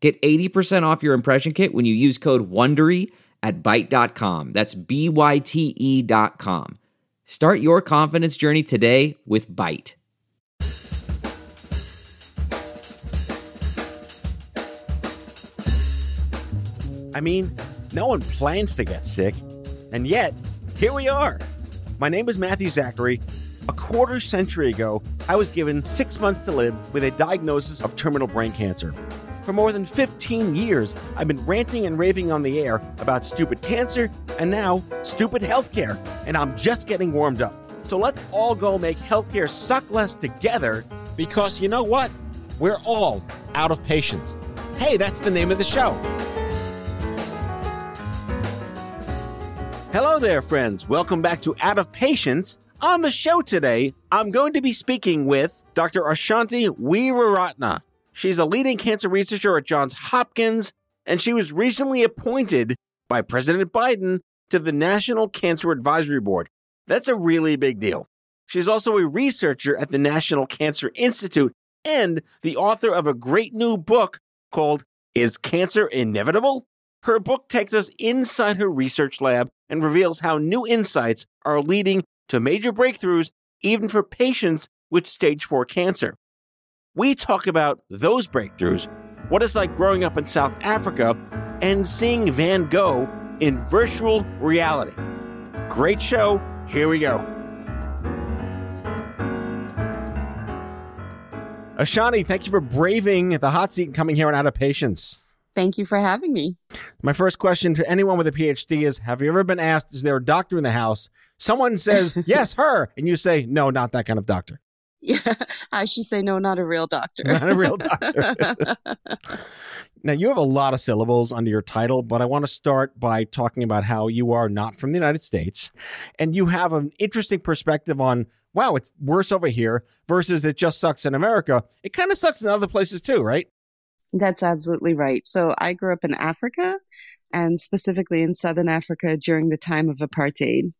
Get 80% off your impression kit when you use code WONDERY at Byte.com. That's B-Y-T-E dot com. Start your confidence journey today with Byte. I mean, no one plans to get sick, and yet, here we are. My name is Matthew Zachary. A quarter century ago, I was given six months to live with a diagnosis of terminal brain cancer. For more than 15 years, I've been ranting and raving on the air about stupid cancer and now stupid healthcare, and I'm just getting warmed up. So let's all go make healthcare suck less together because you know what? We're all out of patience. Hey, that's the name of the show. Hello there, friends. Welcome back to Out of Patients. On the show today, I'm going to be speaking with Dr. Ashani Weeraratna. She's a leading cancer researcher at Johns Hopkins, and she was recently appointed by President Biden to the National Cancer Advisory Board. That's a really big deal. She's also a researcher at the National Cancer Institute and the author of a great new book called Is Cancer Inevitable? Her book takes us inside her research lab and reveals how new insights are leading to major breakthroughs even for patients with stage 4 cancer. We talk about those breakthroughs, what it's like growing up in South Africa, and seeing Van Gogh in virtual reality. Great show. Here we go. Ashani, thank you for braving the hot seat and coming here on Out of Patients. Thank you for having me. My first question to anyone with a PhD is Have you ever been asked, Is there a doctor in the house? Someone says, Yes, her. And you say, No, not that kind of doctor. Yeah, I should say no, not a real doctor. Not a real doctor. now, you have a lot of syllables under your title, but I want to start by talking about how you are not from the United States and you have an interesting perspective on, wow, it's worse over here versus it just sucks in America. It kind of sucks in other places too, right? That's absolutely right. So I grew up in Africa and specifically in Southern Africa during the time of apartheid.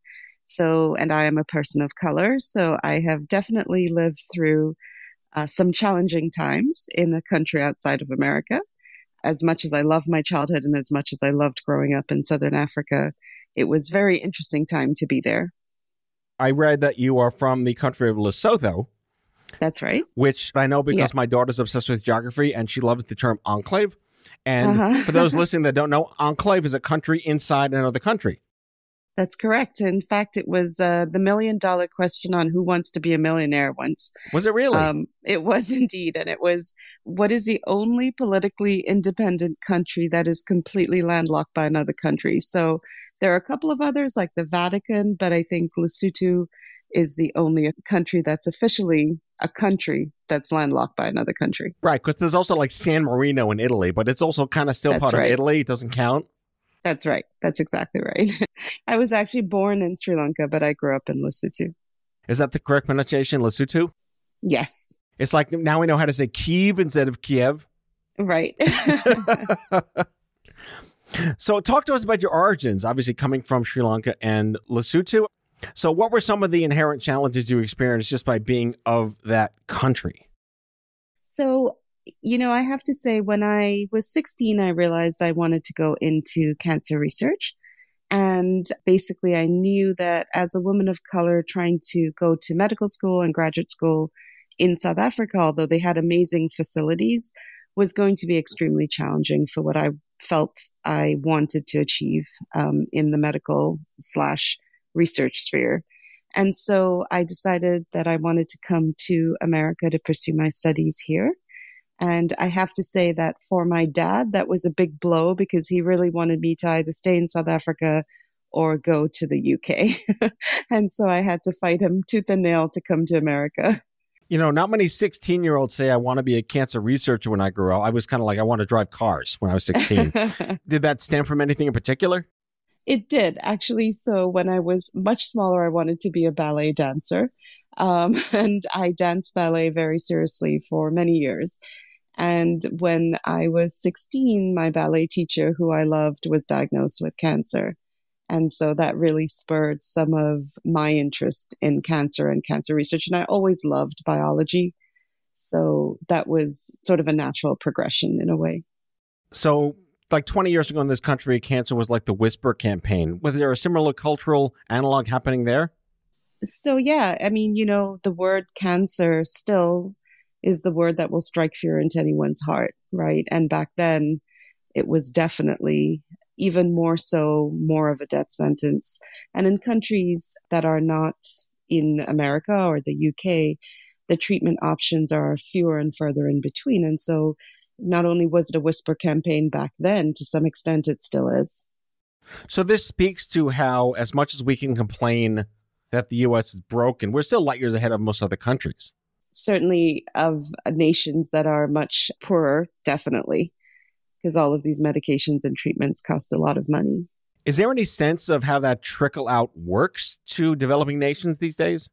So, and I am a person of color. So I have definitely lived through uh, some challenging times in a country outside of America. As much as I love my childhood and as much as I loved growing up in Southern Africa, it was very interesting time to be there. I read that you are from the country of Lesotho. That's right. Which I know because yeah. my daughter's obsessed with geography and she loves the term enclave. And uh-huh. for those listening that don't know, enclave is a country inside another country. That's correct. In fact, it was uh, the million dollar question on who wants to be a millionaire once. Was it really? Um, it was indeed. And it was what is the only politically independent country that is completely landlocked by another country? So there are a couple of others like the Vatican, but I think Lesotho is the only country that's officially a country that's landlocked by another country. Right. Because there's also like San Marino in Italy, but it's also kind of still that's part right. of Italy. It doesn't count. That's right. That's exactly right. I was actually born in Sri Lanka, but I grew up in Lesotho. Is that the correct pronunciation, Lesotho? Yes. It's like now we know how to say Kyiv instead of Kiev. Right. so, talk to us about your origins, obviously coming from Sri Lanka and Lesotho. So, what were some of the inherent challenges you experienced just by being of that country? So, you know, I have to say, when I was 16, I realized I wanted to go into cancer research. And basically, I knew that as a woman of color trying to go to medical school and graduate school in South Africa, although they had amazing facilities, was going to be extremely challenging for what I felt I wanted to achieve um, in the medical slash research sphere. And so I decided that I wanted to come to America to pursue my studies here. And I have to say that for my dad, that was a big blow because he really wanted me to either stay in South Africa or go to the UK. and so I had to fight him tooth and nail to come to America. You know, not many 16 year olds say, I want to be a cancer researcher when I grow up. I was kind of like, I want to drive cars when I was 16. did that stem from anything in particular? It did, actually. So when I was much smaller, I wanted to be a ballet dancer. Um, and I danced ballet very seriously for many years. And when I was 16, my ballet teacher, who I loved, was diagnosed with cancer. And so that really spurred some of my interest in cancer and cancer research. And I always loved biology. So that was sort of a natural progression in a way. So, like 20 years ago in this country, cancer was like the whisper campaign. Was there a similar cultural analog happening there? So, yeah, I mean, you know, the word cancer still is the word that will strike fear into anyone's heart, right? And back then, it was definitely even more so, more of a death sentence. And in countries that are not in America or the UK, the treatment options are fewer and further in between. And so, not only was it a whisper campaign back then, to some extent, it still is. So, this speaks to how, as much as we can complain that the US is broken, we're still light years ahead of most other countries. Certainly, of nations that are much poorer, definitely because all of these medications and treatments cost a lot of money. Is there any sense of how that trickle out works to developing nations these days?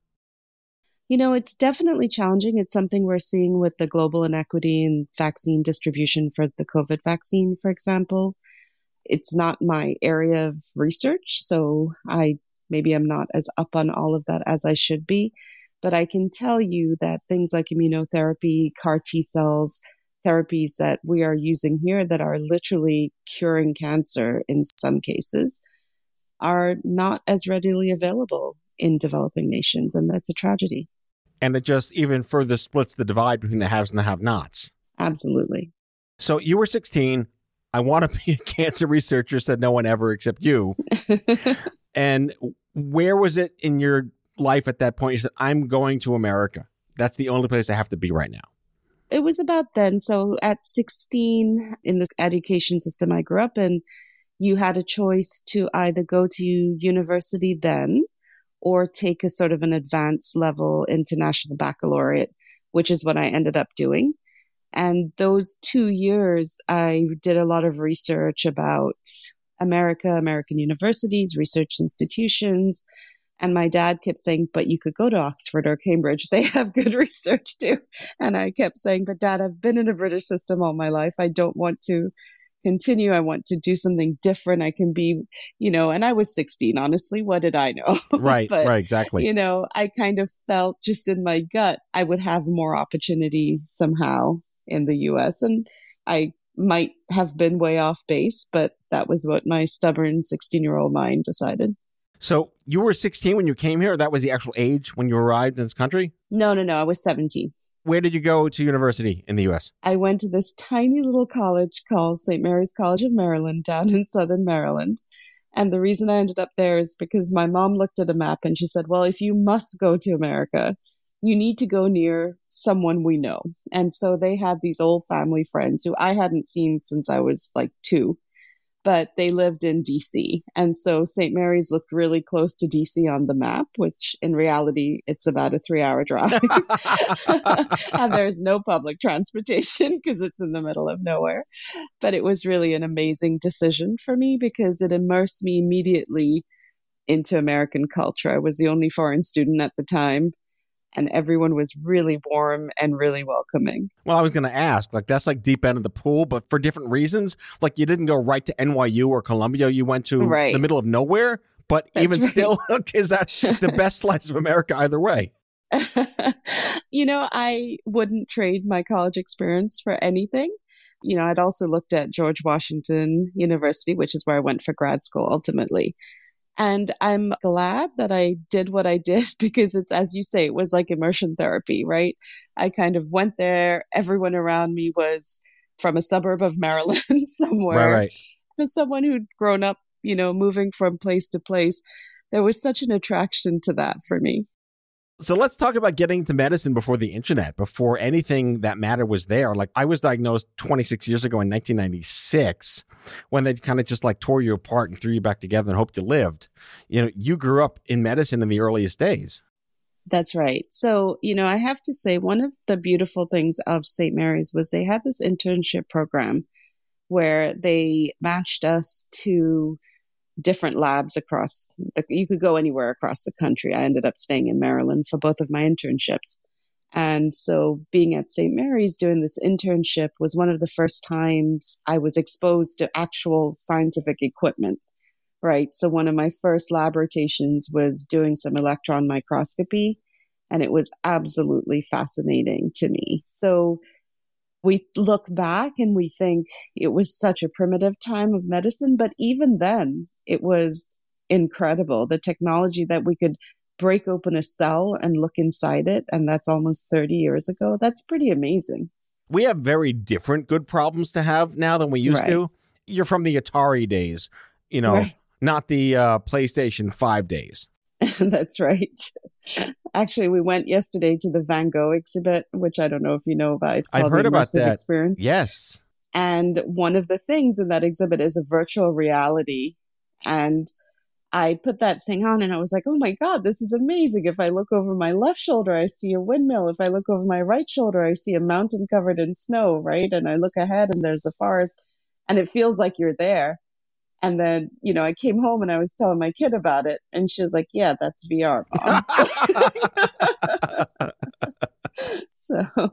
You know, it's definitely challenging. It's something we're seeing with the global inequity in vaccine distribution for the COVID vaccine, for example. It's not my area of research, so I maybe I'm not as up on all of that as I should be. But I can tell you that things like immunotherapy, CAR T cells, therapies that we are using here that are literally curing cancer in some cases are not as readily available in developing nations. And that's a tragedy. And it just even further splits the divide between the haves and the have nots. Absolutely. So you were 16. I want to be a cancer researcher, said no one ever except you. and where was it in your life at that point? You said, I'm going to America. That's the only place I have to be right now it was about then. So at 16 in the education system I grew up in, you had a choice to either go to university then or take a sort of an advanced level international baccalaureate, which is what I ended up doing. And those two years, I did a lot of research about America, American universities, research institutions, and my dad kept saying, but you could go to Oxford or Cambridge. They have good research too. And I kept saying, but dad, I've been in a British system all my life. I don't want to continue. I want to do something different. I can be, you know, and I was 16, honestly. What did I know? Right, but, right, exactly. You know, I kind of felt just in my gut, I would have more opportunity somehow in the US. And I might have been way off base, but that was what my stubborn 16 year old mind decided. So you were 16 when you came here? That was the actual age when you arrived in this country? No, no, no. I was 17. Where did you go to university in the US? I went to this tiny little college called St. Mary's College of Maryland down in southern Maryland. And the reason I ended up there is because my mom looked at a map and she said, Well, if you must go to America, you need to go near someone we know. And so they had these old family friends who I hadn't seen since I was like two but they lived in DC. And so St. Mary's looked really close to DC on the map, which in reality, it's about a three hour drive. and there's no public transportation because it's in the middle of nowhere. But it was really an amazing decision for me because it immersed me immediately into American culture. I was the only foreign student at the time and everyone was really warm and really welcoming. Well, I was going to ask, like that's like deep end of the pool, but for different reasons. Like you didn't go right to NYU or Columbia, you went to right. the middle of nowhere. But that's even right. still, is that the best slice of America either way? you know, I wouldn't trade my college experience for anything. You know, I'd also looked at George Washington University, which is where I went for grad school ultimately. And I'm glad that I did what I did because it's, as you say, it was like immersion therapy, right? I kind of went there. Everyone around me was from a suburb of Maryland somewhere. Right, right. As someone who'd grown up, you know, moving from place to place, there was such an attraction to that for me. So let's talk about getting into medicine before the internet, before anything that mattered was there. Like I was diagnosed 26 years ago in 1996 when they kind of just like tore you apart and threw you back together and hoped you lived. You know, you grew up in medicine in the earliest days. That's right. So, you know, I have to say, one of the beautiful things of St. Mary's was they had this internship program where they matched us to different labs across the, you could go anywhere across the country. I ended up staying in maryland for both of my internships. And so being at st mary's doing this internship was one of the first times i was exposed to actual scientific equipment right? So one of my first lab rotations was doing some electron microscopy and it was absolutely fascinating to me. So we look back and we think it was such a primitive time of medicine, but even then, it was incredible. The technology that we could break open a cell and look inside it, and that's almost 30 years ago. That's pretty amazing. We have very different good problems to have now than we used right. to. You're from the Atari days, you know, right. not the uh, PlayStation 5 days. That's right. Actually, we went yesterday to the Van Gogh exhibit, which I don't know if you know about. It's I've heard about that experience. Yes. And one of the things in that exhibit is a virtual reality. And I put that thing on and I was like, oh my God, this is amazing. If I look over my left shoulder, I see a windmill. If I look over my right shoulder, I see a mountain covered in snow, right? And I look ahead and there's a forest and it feels like you're there. And then, you know, I came home and I was telling my kid about it, and she was like, "Yeah, that's VR." so I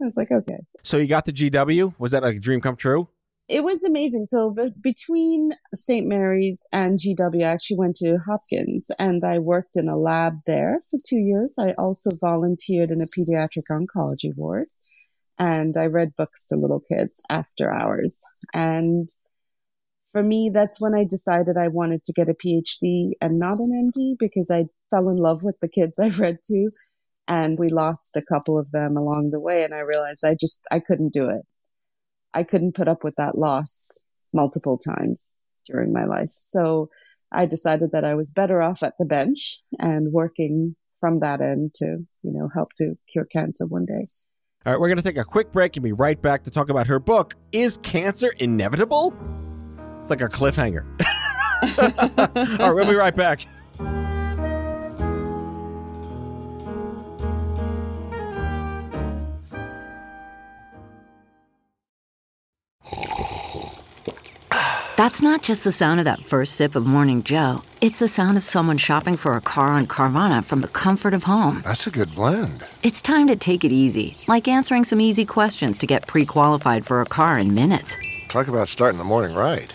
was like, "Okay." So you got the GW? Was that a dream come true? It was amazing. So be- between St. Mary's and GW, I actually went to Hopkins and I worked in a lab there for two years. I also volunteered in a pediatric oncology ward and I read books to little kids after hours. And for me, that's when I decided I wanted to get a PhD and not an MD because I fell in love with the kids I read to. And we lost a couple of them along the way. And I realized I just, I couldn't do it. I couldn't put up with that loss multiple times during my life. So I decided that I was better off at the bench and working from that end to, you know, help to cure cancer one day. All right, we're going to take a quick break and be right back to talk about her book, Is Cancer Inevitable? It's like a cliffhanger. All right, we'll be right back. That's not just the sound of that first sip of Morning Joe. It's the sound of someone shopping for a car on Carvana from the comfort of home. That's a good blend. It's time to take it easy, like answering some easy questions to get pre qualified for a car in minutes. Talk about starting the morning right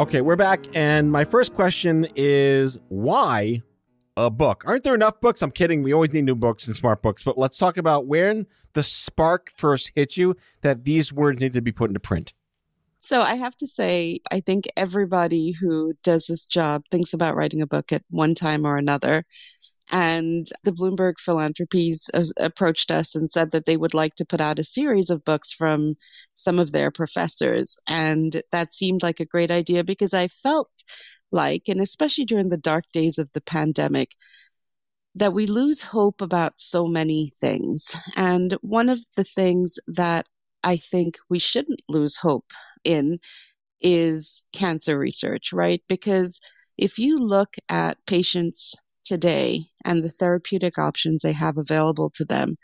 Okay, we're back, and my first question is why a book? Aren't there enough books? I'm kidding. We always need new books and smart books, but let's talk about when the spark first hit you that these words need to be put into print. So I have to say, I think everybody who does this job thinks about writing a book at one time or another. And the Bloomberg Philanthropies approached us and said that they would like to put out a series of books from some of their professors. And that seemed like a great idea because I felt like, and especially during the dark days of the pandemic, that we lose hope about so many things. And one of the things that I think we shouldn't lose hope in is cancer research, right? Because if you look at patients today and the therapeutic options they have available to them,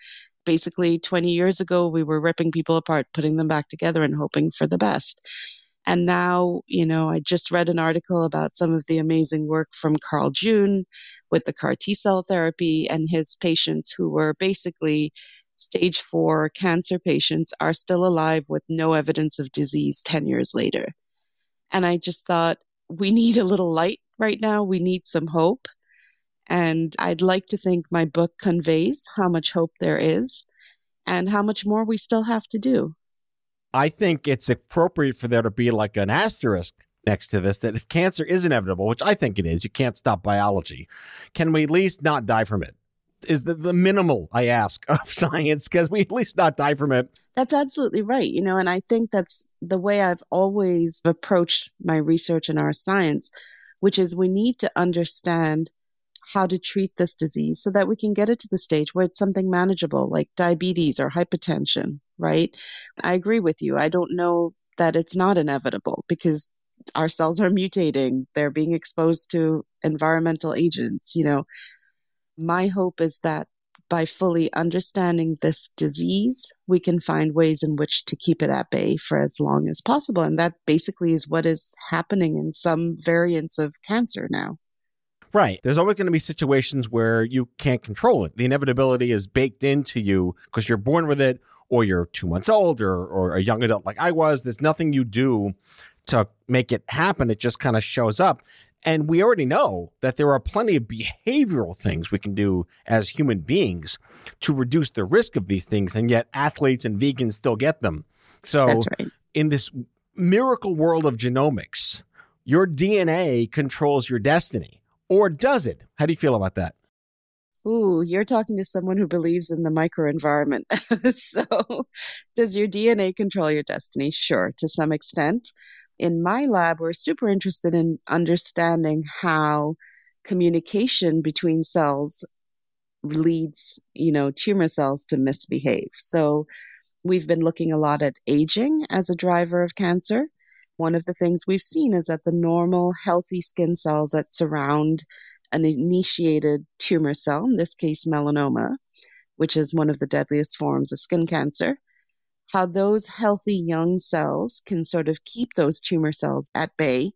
basically 20 years ago, we were ripping people apart, putting them back together, and hoping for the best. And now, you know, I just read an article about some of the amazing work from Carl June with the CAR T cell therapy and his patients who were basically stage four cancer patients are still alive with no evidence of disease 10 years later. And I just thought, we need a little light right now. We need some hope. And I'd like to think my book conveys how much hope there is and how much more we still have to do. I think it's appropriate for there to be like an asterisk next to this that if cancer is inevitable, which I think it is, you can't stop biology, can we at least not die from it? Is the, the minimal I ask of science? Because we at least not die from it? That's absolutely right. You know, and I think that's the way I've always approached my research in our science, which is we need to understand how to treat this disease so that we can get it to the stage where it's something manageable like diabetes or hypertension, right? I agree with you. I don't know that it's not inevitable because our cells are mutating, they're being exposed to environmental agents, you know. My hope is that by fully understanding this disease, we can find ways in which to keep it at bay for as long as possible. And that basically is what is happening in some variants of cancer now. Right. There's always going to be situations where you can't control it. The inevitability is baked into you because you're born with it or you're two months old or, or a young adult like I was. There's nothing you do to make it happen. It just kind of shows up. And we already know that there are plenty of behavioral things we can do as human beings to reduce the risk of these things. And yet athletes and vegans still get them. So right. in this miracle world of genomics, your DNA controls your destiny. Or does it? How do you feel about that? Ooh, you're talking to someone who believes in the microenvironment. so, does your DNA control your destiny? Sure, to some extent. In my lab, we're super interested in understanding how communication between cells leads, you know, tumor cells to misbehave. So, we've been looking a lot at aging as a driver of cancer. One of the things we've seen is that the normal, healthy skin cells that surround an initiated tumor cell, in this case melanoma, which is one of the deadliest forms of skin cancer, how those healthy young cells can sort of keep those tumor cells at bay.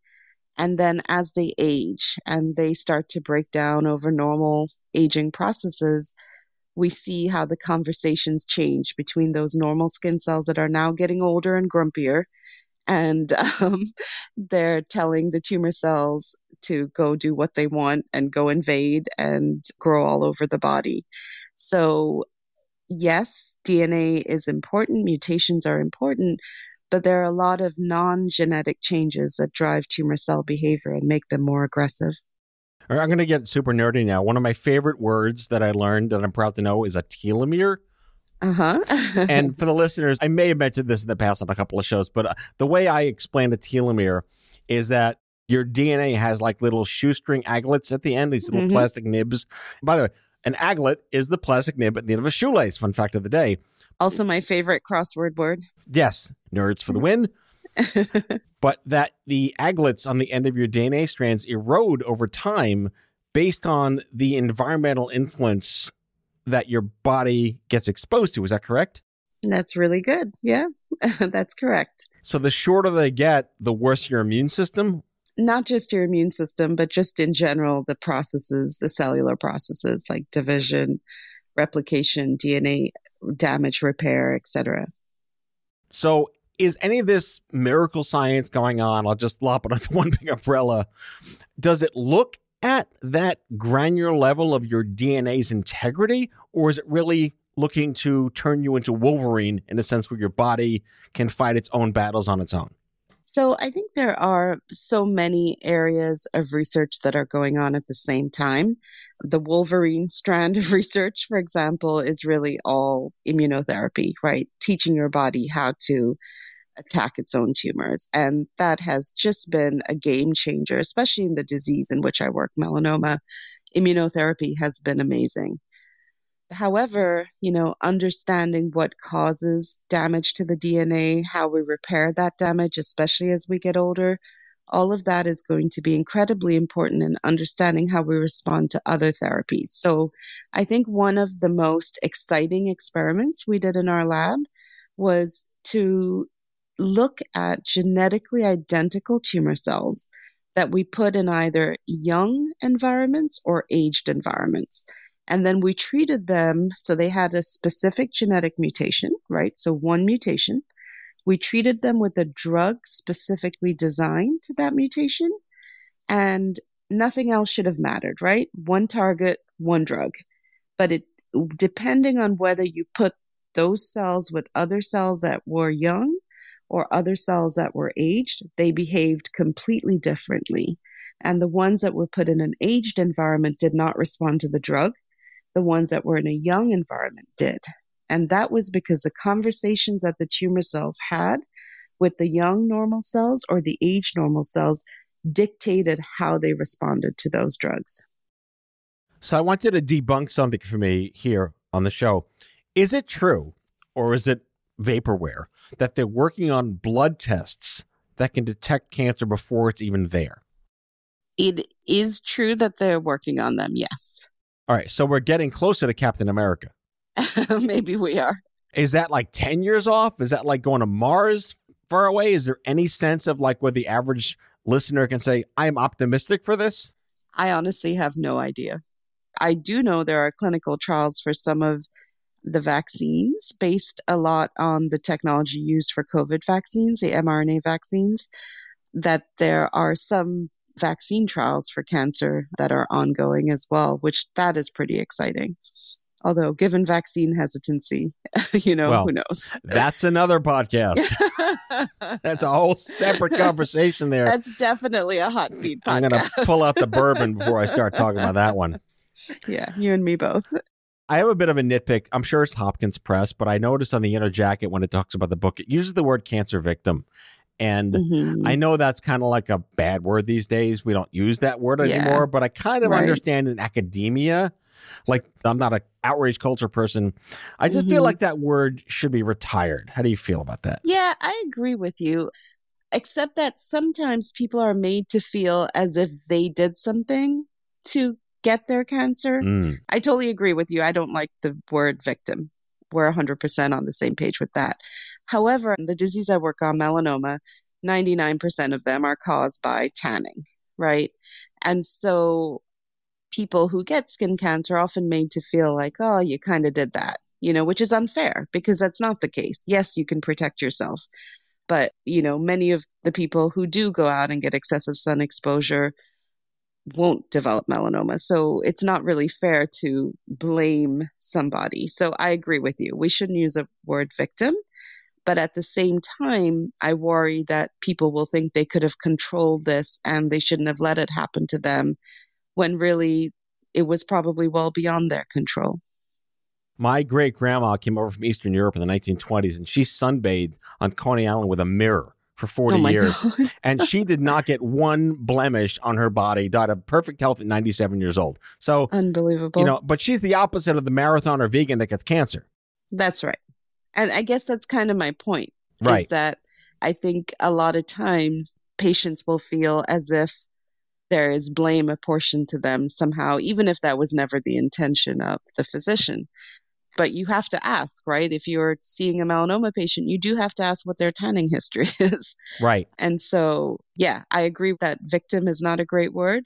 And then as they age and they start to break down over normal aging processes, we see how the conversations change between those normal skin cells that are now getting older and grumpier. And um, they're telling the tumor cells to go do what they want and go invade and grow all over the body. So, yes, DNA is important, mutations are important, but there are a lot of non genetic changes that drive tumor cell behavior and make them more aggressive. I'm going to get super nerdy now. One of my favorite words that I learned that I'm proud to know is a telomere. Uh huh. and for the listeners, I may have mentioned this in the past on a couple of shows, but uh, the way I explain a telomere is that your DNA has like little shoestring aglets at the end, these little mm-hmm. plastic nibs. By the way, an aglet is the plastic nib at the end of a shoelace. Fun fact of the day. Also, my favorite crossword word. Yes, nerds for the win. but that the aglets on the end of your DNA strands erode over time based on the environmental influence that your body gets exposed to. Is that correct? That's really good. Yeah, that's correct. So the shorter they get, the worse your immune system not just your immune system, but just in general, the processes, the cellular processes like division, replication, DNA damage repair, etc. So, is any of this miracle science going on? I'll just lop it under one big umbrella. Does it look at that granular level of your DNA's integrity, or is it really looking to turn you into Wolverine in a sense where your body can fight its own battles on its own? So I think there are so many areas of research that are going on at the same time. The Wolverine strand of research, for example, is really all immunotherapy, right? Teaching your body how to attack its own tumors. And that has just been a game changer, especially in the disease in which I work, melanoma. immunotherapy has been amazing. However, you know, understanding what causes damage to the DNA, how we repair that damage, especially as we get older, all of that is going to be incredibly important in understanding how we respond to other therapies. So I think one of the most exciting experiments we did in our lab was to look at genetically identical tumor cells that we put in either young environments or aged environments. And then we treated them so they had a specific genetic mutation, right? So one mutation. We treated them with a drug specifically designed to that mutation, and nothing else should have mattered, right? One target, one drug. But it, depending on whether you put those cells with other cells that were young or other cells that were aged, they behaved completely differently. And the ones that were put in an aged environment did not respond to the drug. The ones that were in a young environment did. And that was because the conversations that the tumor cells had with the young normal cells or the aged normal cells dictated how they responded to those drugs. So I want you to debunk something for me here on the show. Is it true or is it vaporware that they're working on blood tests that can detect cancer before it's even there? It is true that they're working on them, yes. All right, so we're getting closer to Captain America. Maybe we are. Is that like 10 years off? Is that like going to Mars far away? Is there any sense of like where the average listener can say, I am optimistic for this? I honestly have no idea. I do know there are clinical trials for some of the vaccines based a lot on the technology used for COVID vaccines, the mRNA vaccines, that there are some vaccine trials for cancer that are ongoing as well, which that is pretty exciting. Although, given vaccine hesitancy, you know, Well, who knows? That's another podcast. That's a whole separate conversation there. That's definitely a hot seat podcast. I'm going to pull out the bourbon before I start talking about that one. yeah, you and me both. I have a bit of a nitpick. I'm sure it's Hopkins Press, but I noticed on the inner jacket when it talks about the book, it uses the word cancer victim. And Mhm. I know that's kind of like a bad word these days. We don't use that word Yeah. anymore, but I kind of Right. understand in academia. Like, I'm not an outrage culture person. I just feel Mhm. like that word should be retired. How do you feel about that? Yeah, I agree with you. Except that sometimes people are made to feel as if they did something to get their cancer. Mm. I totally agree with you. I don't like the word victim. We're 100% on the same page with that. However, the disease I work on, melanoma, 99% of them are caused by tanning, right? And so people who get skin cancer are often made to feel like, oh, you kind of did that, you know, which is unfair because that's not the case. Yes, you can protect yourself. But, you know, many of the people who do go out and get excessive sun exposure won't develop melanoma. So it's not really fair to blame somebody. So I agree with you. We shouldn't use a word victim. But at the same time, I worry that people will think they could have controlled this and they shouldn't have let it happen to them when really it was probably well beyond their control. My great grandma came over from Eastern Europe in the 1920s and she sunbathed on Coney Island with a mirror for 40 oh years. And she did not get one blemish on her body, died of perfect health at 97 years old. So, Unbelievable. you know, but she's the opposite of the marathon or vegan that gets cancer. That's right. And I guess that's kind of my point. Right. Is that I think a lot of times patients will feel as if there is blame apportioned to them somehow, even if that was never the intention of the physician. But you have to ask, right? If you're seeing a melanoma patient, you do have to ask what their tanning history is. Right. And so, yeah, I agree that victim is not a great word,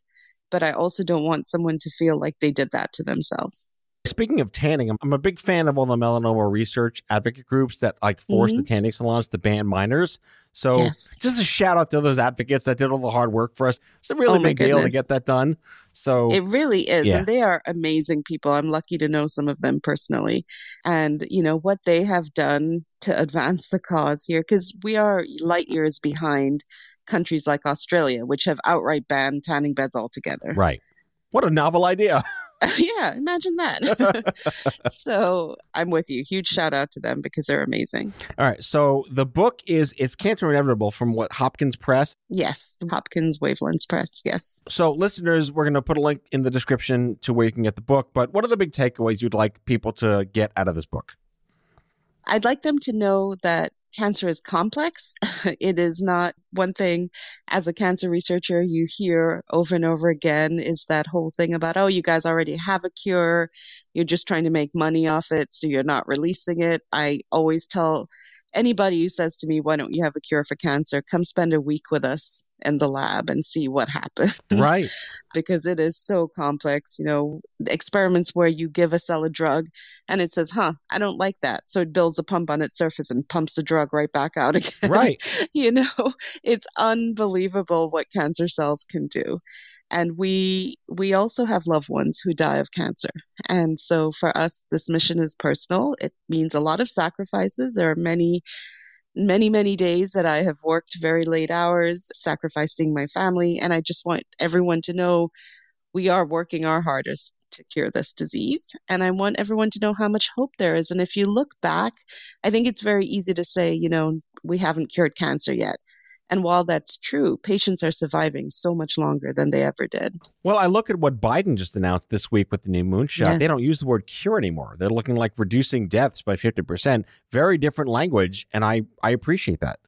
but I also don't want someone to feel like they did that to themselves. Speaking of tanning, I'm, I'm a big fan of all the melanoma research advocate groups that like force the mm-hmm. tanning salons to ban minors. So Yes. just a shout out to those advocates that did all the hard work for us. It's a really Oh big deal to get that done. So It really is. Yeah. And they are amazing people. I'm lucky to know some of them personally. And, you know, what they have done to advance the cause here, because we are light years behind countries like Australia, which have outright banned tanning beds altogether. right. What a novel idea. yeah, imagine that. so I'm with you. Huge shout out to them because they're amazing. All right. So the book is It's Cancer Inevitable from what Hopkins Press. Yes, Hopkins Wavelengths Press. Yes. So listeners, we're going to put a link in the description to where you can get the book. But what are the big takeaways you'd like people to get out of this book? I'd like them to know that cancer is complex. it is not one thing as a cancer researcher you hear over and over again is that whole thing about, oh, you guys already have a cure. You're just trying to make money off it. So you're not releasing it. I always tell anybody who says to me, why don't you have a cure for cancer? Come spend a week with us in the lab and see what happens. Right. because it is so complex. You know, experiments where you give a cell a drug and it says, huh, I don't like that. So it builds a pump on its surface and pumps the drug right back out again. Right. you know, it's unbelievable what cancer cells can do and we we also have loved ones who die of cancer. And so for us this mission is personal. It means a lot of sacrifices. There are many many many days that i have worked very late hours sacrificing my family. And i just want everyone to know we are working our hardest to cure this disease. And i want everyone to know how much hope there is. And if you look back i think it's very easy to say you know we haven't cured cancer yet and while that's true, patients are surviving so much longer than they ever did. Well, I look at what Biden just announced this week with the new moonshot. Yes. They don't use the word cure anymore. They're looking like reducing deaths by 50%. Very different language. And I, I appreciate that.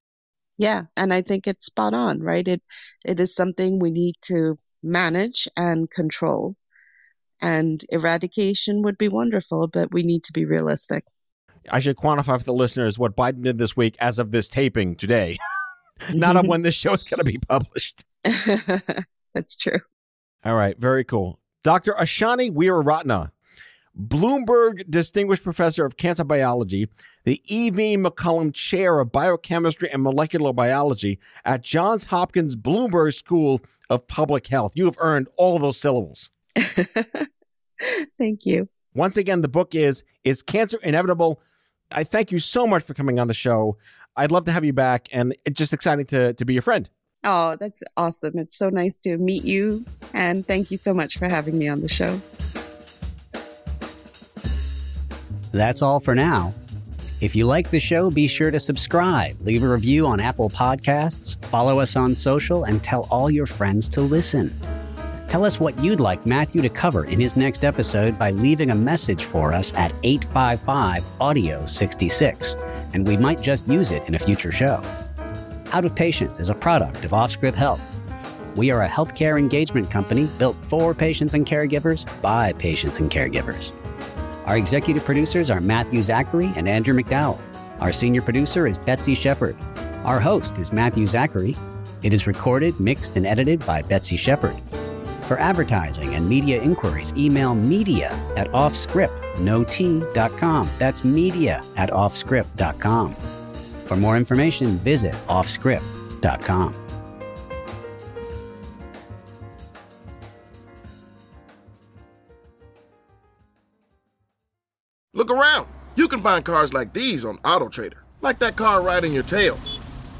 Yeah. And I think it's spot on, right? It, it is something we need to manage and control. And eradication would be wonderful, but we need to be realistic. I should quantify for the listeners what Biden did this week as of this taping today. not on when this show is going to be published. That's true. All right, very cool. Dr. Ashani Weeraratna, Bloomberg Distinguished Professor of Cancer Biology, the E.V. McCollum Chair of Biochemistry and Molecular Biology at Johns Hopkins Bloomberg School of Public Health. You have earned all those syllables. Thank you. Once again, the book is Is Cancer Inevitable? I thank you so much for coming on the show. I'd love to have you back, and it's just exciting to, to be your friend. Oh, that's awesome. It's so nice to meet you, and thank you so much for having me on the show. That's all for now. If you like the show, be sure to subscribe, leave a review on Apple Podcasts, follow us on social, and tell all your friends to listen. Tell us what you'd like Matthew to cover in his next episode by leaving a message for us at 855 Audio 66, and we might just use it in a future show. Out of Patients is a product of Offscrip Health. We are a healthcare engagement company built for patients and caregivers by patients and caregivers. Our executive producers are Matthew Zachary and Andrew McDowell. Our senior producer is Betsy Shepard. Our host is Matthew Zachary. It is recorded, mixed, and edited by Betsy Shepard. For advertising and media inquiries, email media at offscrip.com. That's media at offscrip.com. For more information, visit offscrip.com. Look around. You can find cars like these on AutoTrader, like that car riding your tail.